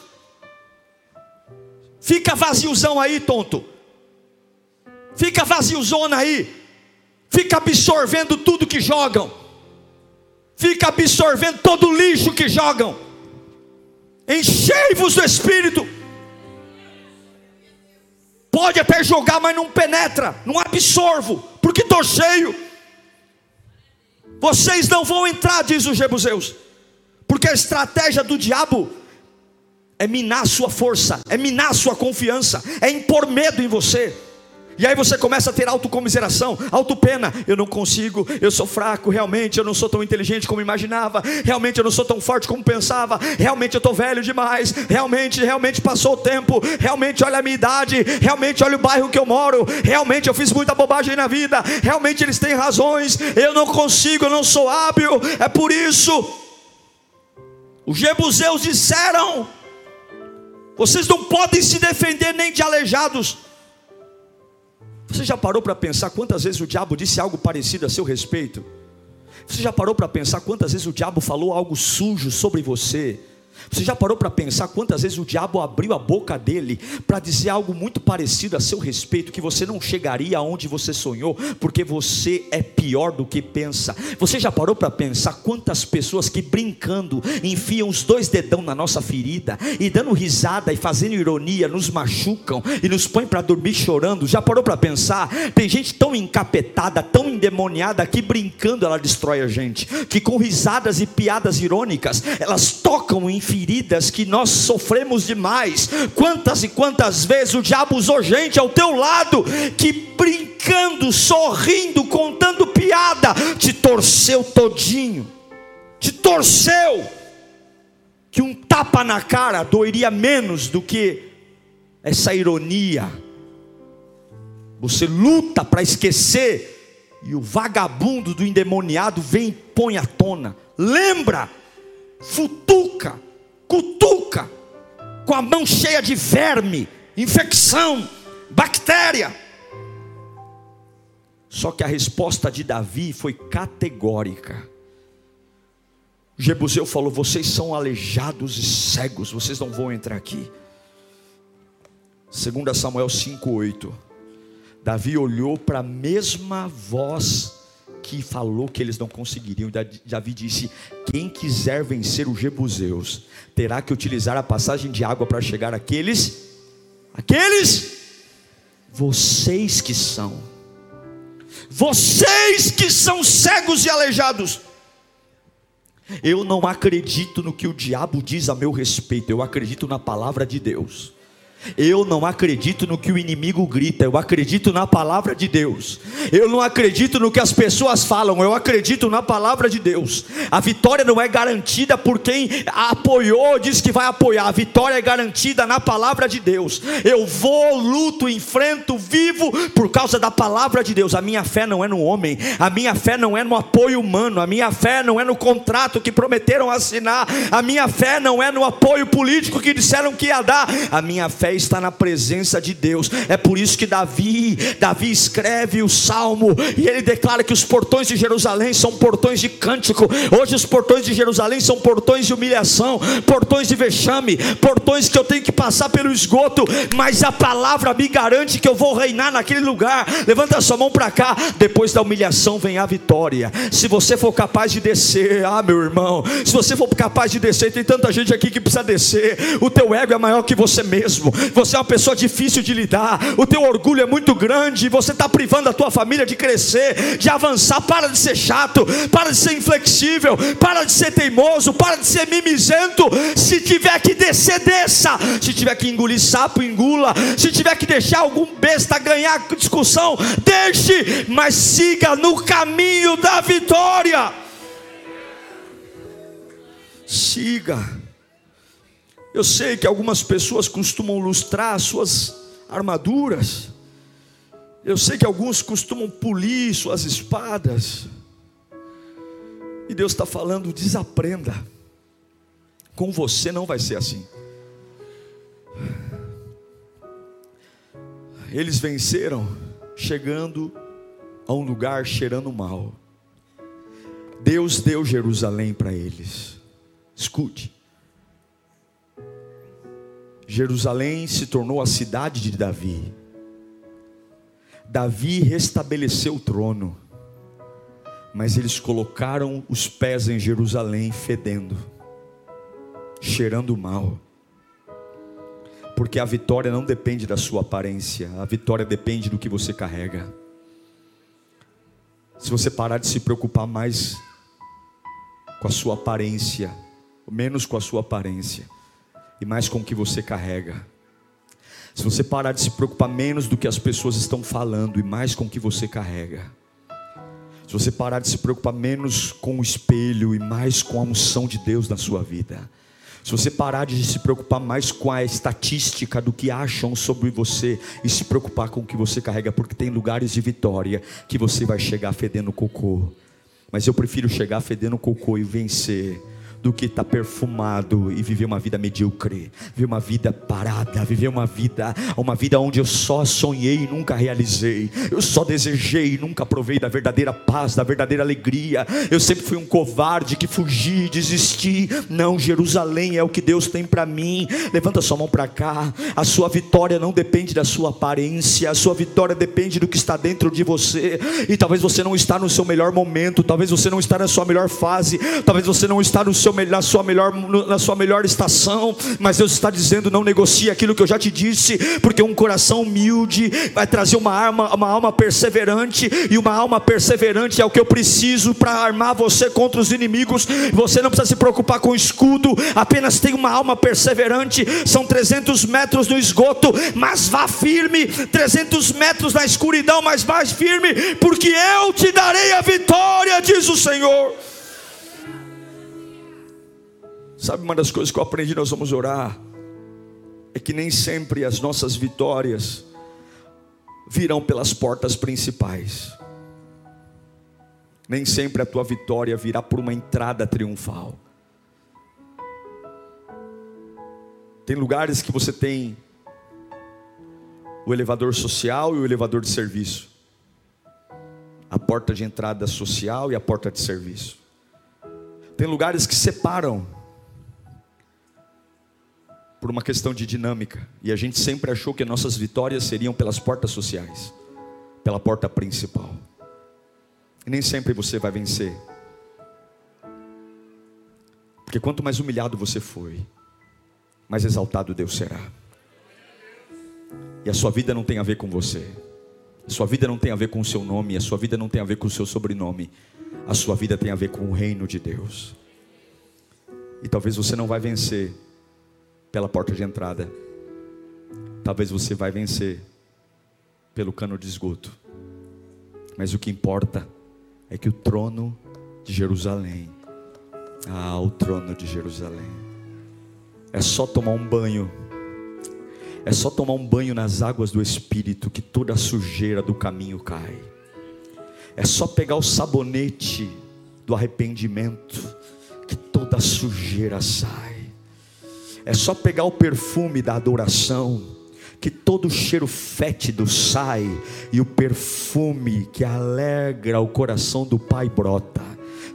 Fica vaziozão aí, tonto. Fica vaziozona aí. Fica absorvendo tudo que jogam. Fica absorvendo todo o lixo que jogam. Enchei-vos do Espírito. Pode até jogar, mas não penetra, não absorvo, porque estou cheio. Vocês não vão entrar, diz os Jebuseus, porque a estratégia do diabo é minar a sua força, é minar a sua confiança, é impor medo em você. E aí você começa a ter autocomiseração, autopena. Eu não consigo, eu sou fraco, realmente eu não sou tão inteligente como imaginava, realmente eu não sou tão forte como pensava, realmente eu estou velho demais, realmente, realmente passou o tempo, realmente olha a minha idade, realmente olha o bairro que eu moro, realmente eu fiz muita bobagem na vida, realmente eles têm razões, eu não consigo, eu não sou hábil, é por isso. Os jebuseus disseram: vocês não podem se defender nem de aleijados. Você já parou para pensar quantas vezes o diabo disse algo parecido a seu respeito? Você já parou para pensar quantas vezes o diabo falou algo sujo sobre você? Você já parou para pensar quantas vezes o diabo abriu a boca dele para dizer algo muito parecido a seu respeito, que você não chegaria aonde você sonhou, porque você é pior do que pensa? Você já parou para pensar quantas pessoas que brincando enfiam os dois dedão na nossa ferida e dando risada e fazendo ironia nos machucam e nos põem para dormir chorando? Já parou para pensar? Tem gente tão encapetada, tão endemoniada que brincando ela destrói a gente, que com risadas e piadas irônicas elas tocam em feridas que nós sofremos demais. Quantas e quantas vezes o diabo usou gente ao teu lado que brincando, sorrindo, contando piada, te torceu todinho, te torceu. Que um tapa na cara doeria menos do que essa ironia. Você luta para esquecer e o vagabundo do endemoniado vem e põe à tona. Lembra, futuca, cutuca, com a mão cheia de verme, infecção, bactéria. Só que a resposta de Davi foi categórica. Jebuseu falou: Vocês são aleijados e cegos, vocês não vão entrar aqui. 2 Samuel 5,8. Davi olhou para a mesma voz que falou que eles não conseguiriam. Davi disse: Quem quiser vencer os Jebuseus, terá que utilizar a passagem de água para chegar àqueles, aqueles, vocês que são, vocês que são cegos e aleijados. Eu não acredito no que o diabo diz a meu respeito, eu acredito na palavra de Deus. Eu não acredito no que o inimigo grita, eu acredito na palavra de Deus. Eu não acredito no que as pessoas falam, eu acredito na palavra de Deus. A vitória não é garantida por quem apoiou, diz que vai apoiar. A vitória é garantida na palavra de Deus. Eu vou, luto, enfrento, vivo por causa da palavra de Deus. A minha fé não é no homem, a minha fé não é no apoio humano, a minha fé não é no contrato que prometeram assinar, a minha fé não é no apoio político que disseram que ia dar. A minha fé fé está na presença de Deus. É por isso que Davi, Davi escreve o salmo e ele declara que os portões de Jerusalém são portões de cântico. Hoje os portões de Jerusalém são portões de humilhação, portões de vexame, portões que eu tenho que passar pelo esgoto, mas a palavra me garante que eu vou reinar naquele lugar. Levanta a sua mão para cá. Depois da humilhação vem a vitória. Se você for capaz de descer, ah, meu irmão, se você for capaz de descer, tem tanta gente aqui que precisa descer. O teu ego é maior que você mesmo você é uma pessoa difícil de lidar, o teu orgulho é muito grande, você está privando a tua família de crescer, de avançar. Para de ser chato, para de ser inflexível, para de ser teimoso, para de ser mimizento. Se tiver que descer, desça. Se tiver que engolir sapo, engula. Se tiver que deixar algum besta ganhar discussão, deixe, mas siga no caminho da vitória. Siga. Eu sei que algumas pessoas costumam lustrar suas armaduras. Eu sei que alguns costumam polir suas espadas. E Deus está falando: desaprenda. Com você não vai ser assim. Eles venceram chegando a um lugar cheirando mal. Deus deu Jerusalém para eles. Escute. Jerusalém se tornou a cidade de Davi. Davi restabeleceu o trono, mas eles colocaram os pés em Jerusalém fedendo, cheirando mal. Porque a vitória não depende da sua aparência, a vitória depende do que você carrega. Se você parar de se preocupar mais com a sua aparência, menos com a sua aparência, e mais com o que você carrega. Se você parar de se preocupar menos do que as pessoas estão falando e mais com o que você carrega. Se você parar de se preocupar menos com o espelho e mais com a unção de Deus na sua vida. Se você parar de se preocupar mais com a estatística do que acham sobre você e se preocupar com o que você carrega, porque tem lugares de vitória que você vai chegar fedendo cocô. Mas eu prefiro chegar fedendo cocô e vencer do que estar tá perfumado e viver uma vida medíocre, viver uma vida parada, viver uma vida, uma vida onde eu só sonhei e nunca realizei, eu só desejei e nunca provei da verdadeira paz, da verdadeira alegria. Eu sempre fui um covarde que fugi, desisti. Não, Jerusalém é o que Deus tem para mim. Levanta sua mão para cá. A sua vitória não depende da sua aparência, a sua vitória depende do que está dentro de você. E talvez você não está no seu melhor momento, talvez você não está na sua melhor fase, talvez você não está no seu seu, na, sua melhor, na sua melhor estação, mas Deus está dizendo: não negocie aquilo que eu já te disse, porque um coração humilde vai trazer uma alma, uma alma perseverante, e uma alma perseverante é o que eu preciso para armar você contra os inimigos. Você não precisa se preocupar com o escudo, apenas tem uma alma perseverante. São 300 metros no esgoto, mas vá firme, 300 metros na escuridão, mas vá firme, porque eu te darei a vitória, diz o Senhor. Sabe uma das coisas que eu aprendi, nós vamos orar, é que nem sempre as nossas vitórias virão pelas portas principais. Nem sempre a tua vitória virá por uma entrada triunfal. Tem lugares que você tem o elevador social e o elevador de serviço. A porta de entrada social e a porta de serviço. Tem lugares que separam por uma questão de dinâmica. E a gente sempre achou que nossas vitórias seriam pelas portas sociais, pela porta principal. E nem sempre você vai vencer. Porque quanto mais humilhado você foi, mais exaltado Deus será. E a sua vida não tem a ver com você. A sua vida não tem a ver com o seu nome, a sua vida não tem a ver com o seu sobrenome. A sua vida tem a ver com o reino de Deus. E talvez você não vai vencer pela porta de entrada. Talvez você vai vencer pelo cano de esgoto. Mas o que importa é que o trono de Jerusalém, ah, o trono de Jerusalém, é só tomar um banho, é só tomar um banho nas águas do Espírito que toda a sujeira do caminho cai. É só pegar o sabonete do arrependimento que toda a sujeira sai. É só pegar o perfume da adoração, que todo cheiro fétido sai, e o perfume que alegra o coração do Pai brota.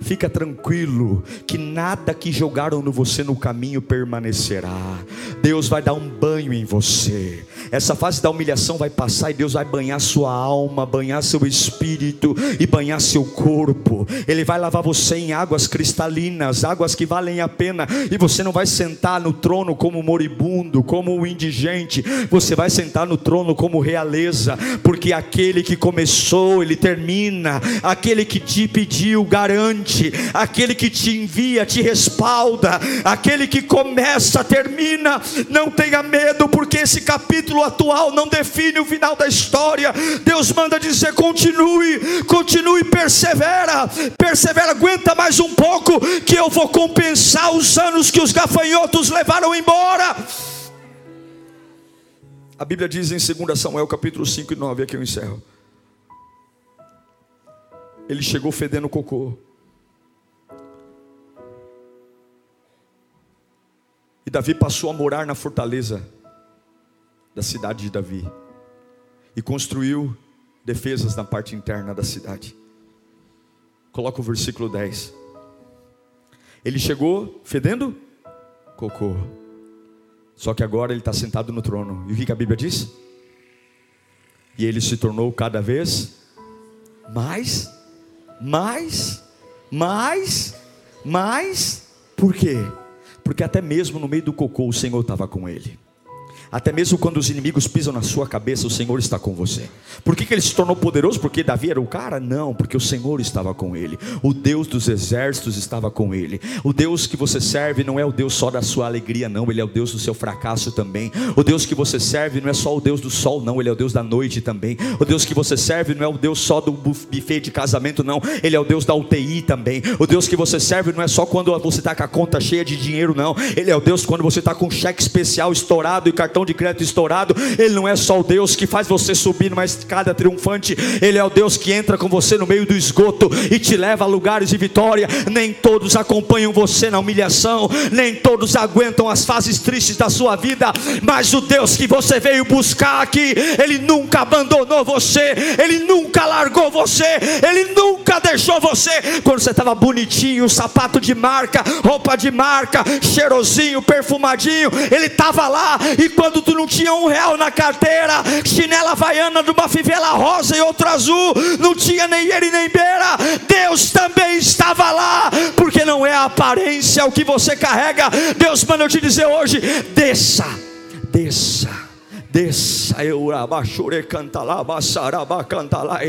Fica tranquilo, que nada que jogaram no você no caminho permanecerá. Deus vai dar um banho em você. Essa fase da humilhação vai passar e Deus vai banhar sua alma, banhar seu espírito e banhar seu corpo. Ele vai lavar você em águas cristalinas, águas que valem a pena, e você não vai sentar no trono como moribundo, como um indigente. Você vai sentar no trono como realeza, porque aquele que começou, ele termina. Aquele que te pediu, garante aquele que te envia te respalda, aquele que começa, termina. Não tenha medo, porque esse capítulo atual não define o final da história. Deus manda dizer: continue, continue, persevera, persevera, aguenta mais um pouco, que eu vou compensar os anos que os gafanhotos levaram embora. A Bíblia diz em 2 Samuel capítulo 5 e 9, aqui eu encerro. Ele chegou fedendo cocô. E Davi passou a morar na fortaleza da cidade de Davi e construiu defesas na parte interna da cidade. Coloca o versículo 10. Ele chegou fedendo cocô. Só que agora ele está sentado no trono. E o que a Bíblia diz? E ele se tornou cada vez mais, mais, mais, mais. Por quê? Porque até mesmo no meio do cocô o Senhor estava com ele. Até mesmo quando os inimigos pisam na sua cabeça, o Senhor está com você. Por que, que ele se tornou poderoso? Porque Davi era o cara? Não, porque o Senhor estava com ele. O Deus dos exércitos estava com ele. O Deus que você serve não é o Deus só da sua alegria, não. Ele é o Deus do seu fracasso também. O Deus que você serve não é só o Deus do sol, não. Ele é o Deus da noite também. O Deus que você serve não é o Deus só do buffet de casamento, não. Ele é o Deus da UTI também. O Deus que você serve não é só quando você está com a conta cheia de dinheiro, não. Ele é o Deus quando você está com um cheque especial estourado e cartão de crédito estourado. Ele não é só o Deus que faz você subir numa escada triunfante. Ele é o Deus que entra com você no meio do esgoto e te leva a lugares de vitória. Nem todos acompanham você na humilhação, nem todos aguentam as fases tristes da sua vida, mas o Deus que você veio buscar aqui, Ele nunca abandonou você, Ele nunca largou você, Ele nunca deixou você. Quando você estava bonitinho, sapato de marca, roupa de marca, cheirosinho, perfumadinho, Ele estava lá. E quando tu não tinha um real na carteira, chinela havaiana de uma fivela rosa e outra azul, não tinha nem ele nem beira, Deus também estava lá, porque não é a aparência o que você carrega. Deus manda eu te dizer hoje: desça, desça desça eu abachure canta lá, baixaraba canta lá,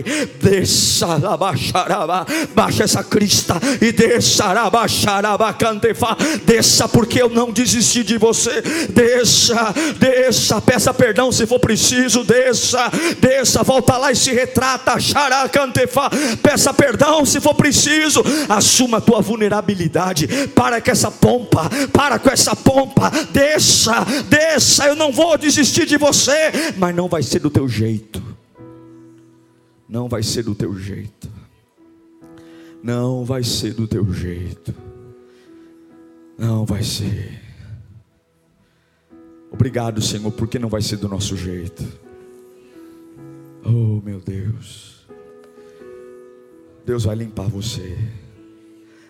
desça lá, baixaraba, baixa essa crista e desça lá, baixaraba cantefa, desça porque eu não desisti de você, desça, desça, peça perdão se for preciso, desça, desça, volta lá e se retrata, xará cantefa, peça perdão se for preciso, assuma a tua vulnerabilidade, para com essa pompa, para com essa pompa, desça, desça, eu não vou desistir de você você, mas não vai ser do teu jeito. Não vai ser do teu jeito. Não vai ser do teu jeito. Não vai ser. Obrigado, Senhor, porque não vai ser do nosso jeito. Oh, meu Deus. Deus vai limpar você.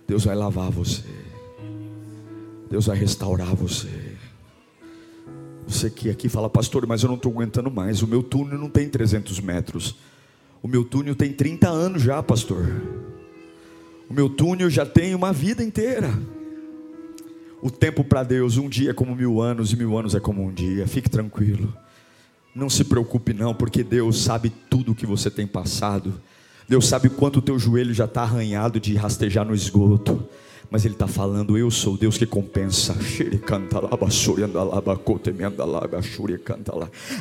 Deus vai lavar você. Deus vai restaurar você. Você que aqui fala, pastor, mas eu não estou aguentando mais. O meu túnel não tem 300 metros. O meu túnel tem 30 anos já, pastor. O meu túnel já tem uma vida inteira. O tempo para Deus, um dia é como mil anos, e mil anos é como um dia. Fique tranquilo. Não se preocupe, não, porque Deus sabe tudo o que você tem passado. Deus sabe quanto o teu joelho já está arranhado de rastejar no esgoto mas ele está falando: Eu sou Deus que compensa.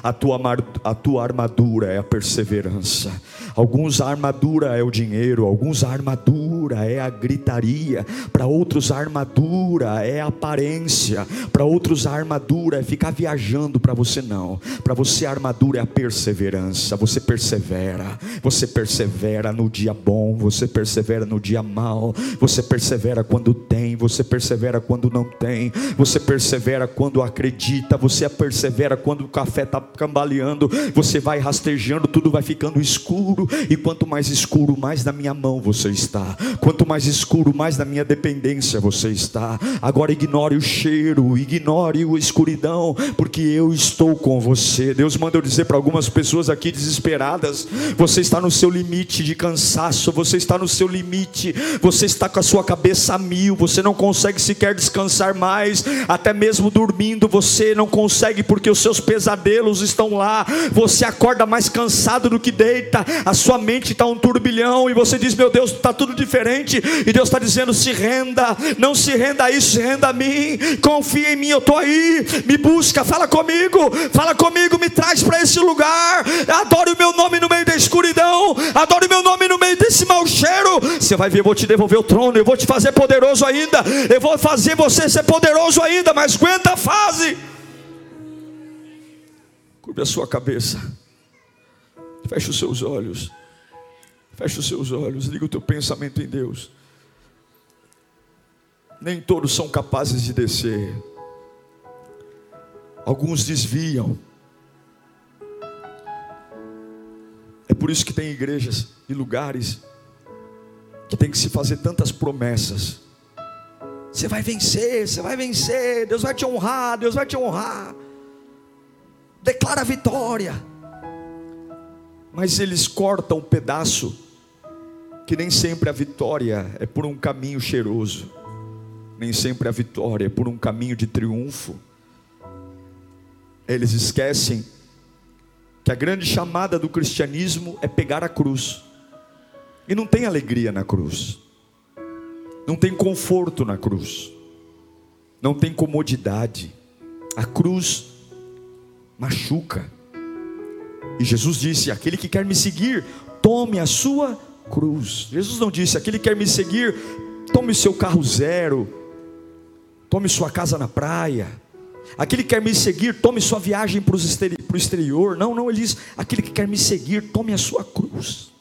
A tua, a tua armadura é a perseverança. Alguns a armadura é o dinheiro, alguns a armadura é a gritaria, para outros a armadura é a aparência, para outros a armadura é ficar viajando, para você não. Para você a armadura é a perseverança. Você persevera, você persevera no dia bom, você persevera no dia mal, você persevera quando tem, você persevera quando não tem, você persevera quando acredita, você persevera quando o café está cambaleando, você vai rastejando, tudo vai ficando escuro, e quanto mais escuro, mais na minha mão você está, quanto mais escuro, mais na minha dependência você está. Agora ignore o cheiro, ignore a escuridão, porque eu estou com você. Deus manda eu dizer para algumas pessoas aqui desesperadas: você está no seu limite de cansaço, você está no seu limite, você está com a sua cabeça mil, você não consegue sequer descansar mais, até mesmo dormindo você não consegue porque os seus pesadelos estão lá. Você acorda mais cansado do que deita, a sua mente está um turbilhão e você diz: Meu Deus, está tudo diferente. E Deus está dizendo: Se renda, não se renda a isso, se renda a mim, confia em mim, eu estou aí, me busca, fala comigo, fala comigo, me traz para esse lugar. Adore o meu nome no meio da escuridão, adore o meu nome no meio desse mau cheiro. Você vai ver, eu vou te devolver o trono, eu vou te fazer poderoso ainda, eu vou fazer você ser poderoso ainda, mas aguenta a fase. Curve a sua cabeça, feche os seus olhos, feche os seus olhos, liga o teu pensamento em Deus. Nem todos são capazes de descer, alguns desviam. É por isso que tem igrejas e lugares que tem que se fazer tantas promessas você vai vencer, você vai vencer, Deus vai te honrar, Deus vai te honrar. Declara a vitória. Mas eles cortam um pedaço que nem sempre a vitória é por um caminho cheiroso, nem sempre a vitória é por um caminho de triunfo. Eles esquecem que a grande chamada do cristianismo é pegar a cruz. E não tem alegria na cruz. Não tem conforto na cruz. Não tem comodidade. A cruz machuca. E Jesus disse: Aquele que quer me seguir, tome a sua cruz. Jesus não disse: Aquele que quer me seguir, tome o seu carro zero, tome sua casa na praia. Aquele que quer me seguir, tome sua viagem para o exterior. Não, não, ele diz: Aquele que quer me seguir, tome a sua cruz.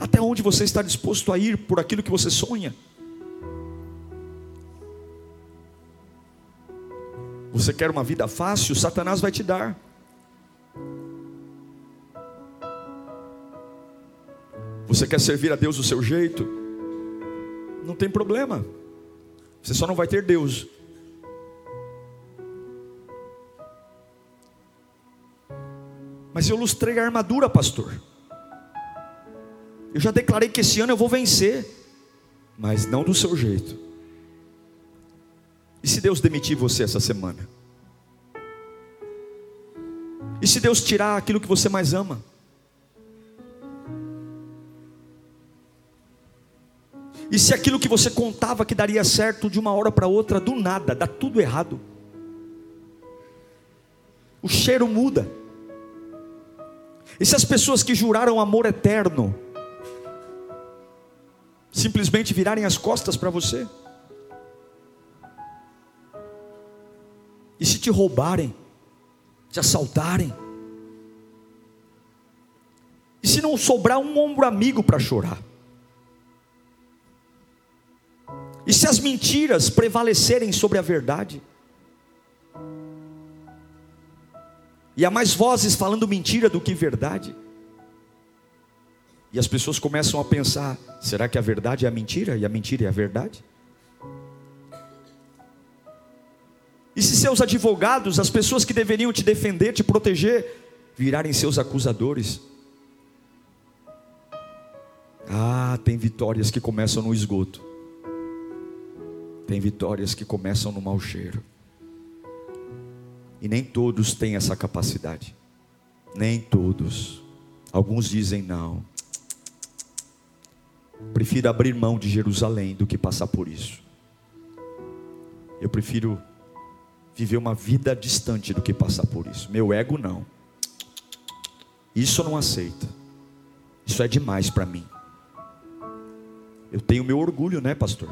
Até onde você está disposto a ir por aquilo que você sonha? Você quer uma vida fácil? Satanás vai te dar. Você quer servir a Deus do seu jeito? Não tem problema. Você só não vai ter Deus. Mas eu lustrei a armadura, pastor. Eu já declarei que esse ano eu vou vencer, mas não do seu jeito. E se Deus demitir você essa semana? E se Deus tirar aquilo que você mais ama? E se aquilo que você contava que daria certo de uma hora para outra, do nada, dá tudo errado? O cheiro muda. E se as pessoas que juraram amor eterno simplesmente virarem as costas para você? E se te roubarem, te assaltarem? E se não sobrar um ombro amigo para chorar? E se as mentiras prevalecerem sobre a verdade? E há mais vozes falando mentira do que verdade? E as pessoas começam a pensar: será que a verdade é a mentira e a mentira é a verdade? E se seus advogados, as pessoas que deveriam te defender, te proteger, virarem seus acusadores? Ah, tem vitórias que começam no esgoto, tem vitórias que começam no mau cheiro, e nem todos têm essa capacidade, nem todos. Alguns dizem não, prefiro abrir mão de Jerusalém do que passar por isso. Eu prefiro viver uma vida distante do que passar por isso. Meu ego não. Isso eu não aceito. Isso é demais para mim. Eu tenho meu orgulho, né, pastor?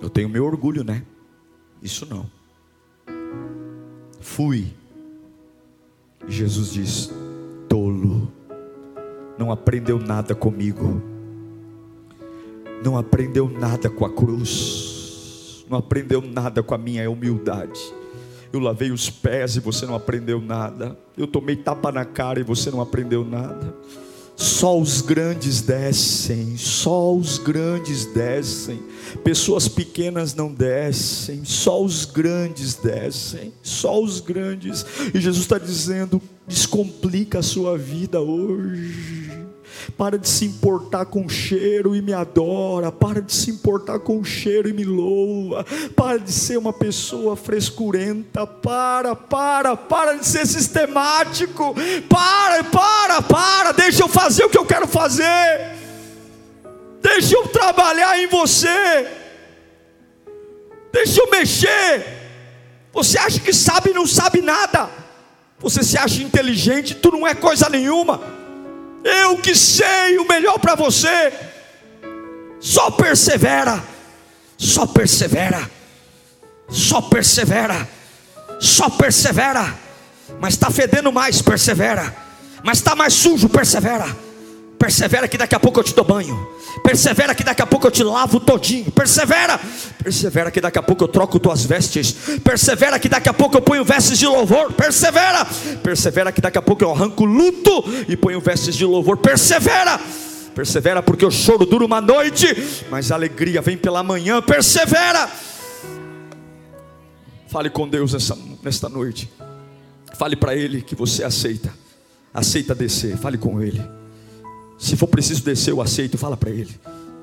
Eu tenho meu orgulho, né? Isso não. Fui. Jesus diz: tolo, não aprendeu nada comigo, não aprendeu nada com a cruz não aprendeu nada com a minha humildade. Eu lavei os pés e você não aprendeu nada. Eu tomei tapa na cara e você não aprendeu nada. Só os grandes descem, só os grandes descem. Pessoas pequenas não descem, só os grandes descem, só os grandes. E Jesus está dizendo: descomplica a sua vida hoje. Para de se importar com o cheiro e me adora. Para de se importar com o cheiro e me louva. Para de ser uma pessoa frescurenta. Para, para, para de ser sistemático. Para, para, para. Deixa eu fazer o que eu quero fazer. Deixa eu trabalhar em você. Deixa eu mexer. Você acha que sabe e não sabe nada. Você se acha inteligente, tu não é coisa nenhuma. Eu que sei o melhor para você. Só persevera, só persevera, só persevera, só persevera. Mas está fedendo mais, persevera. Mas está mais sujo, persevera. Persevera que daqui a pouco eu te dou banho. Persevera que daqui a pouco eu te lavo todinho. Persevera. Persevera que daqui a pouco eu troco tuas vestes. Persevera que daqui a pouco eu ponho vestes de louvor. Persevera. Persevera que daqui a pouco eu arranco luto e ponho vestes de louvor. Persevera. Persevera porque o choro dura uma noite, mas a alegria vem pela manhã. Persevera. Fale com Deus nessa, nesta noite. Fale para Ele que você aceita. Aceita descer. Fale com Ele. Se for preciso descer, eu aceito. Fala para ele.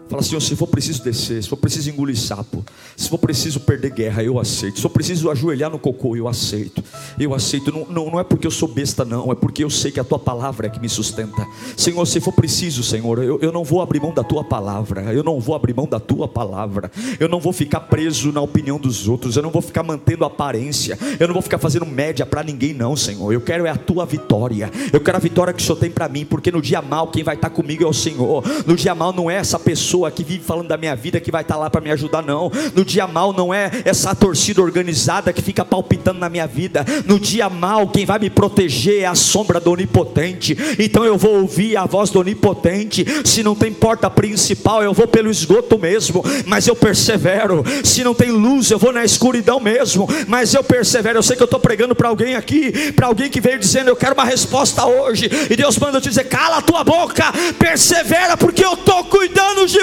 Fala, Senhor, se for preciso descer, se for preciso engolir sapo, se for preciso perder guerra, eu aceito. Se for preciso ajoelhar no cocô, eu aceito. Eu aceito. Não, não, não é porque eu sou besta, não. É porque eu sei que a tua palavra é que me sustenta. Senhor, se for preciso, Senhor, eu, eu não vou abrir mão da tua palavra. Eu não vou abrir mão da tua palavra. Eu não vou ficar preso na opinião dos outros. Eu não vou ficar mantendo aparência. Eu não vou ficar fazendo média para ninguém, não, Senhor. Eu quero é a tua vitória. Eu quero a vitória que o Senhor tem para mim. Porque no dia mal, quem vai estar comigo é o Senhor. No dia mal não é essa pessoa pessoa que vive falando da minha vida que vai estar lá para me ajudar, não. No dia mal não é essa torcida organizada que fica palpitando na minha vida. No dia mal, quem vai me proteger é a sombra do Onipotente. Então eu vou ouvir a voz do Onipotente. Se não tem porta principal, eu vou pelo esgoto mesmo, mas eu persevero. Se não tem luz, eu vou na escuridão mesmo, mas eu persevero. Eu sei que eu estou pregando para alguém aqui, para alguém que veio dizendo: Eu quero uma resposta hoje. E Deus manda eu te dizer: Cala a tua boca, persevera, porque eu estou cuidando de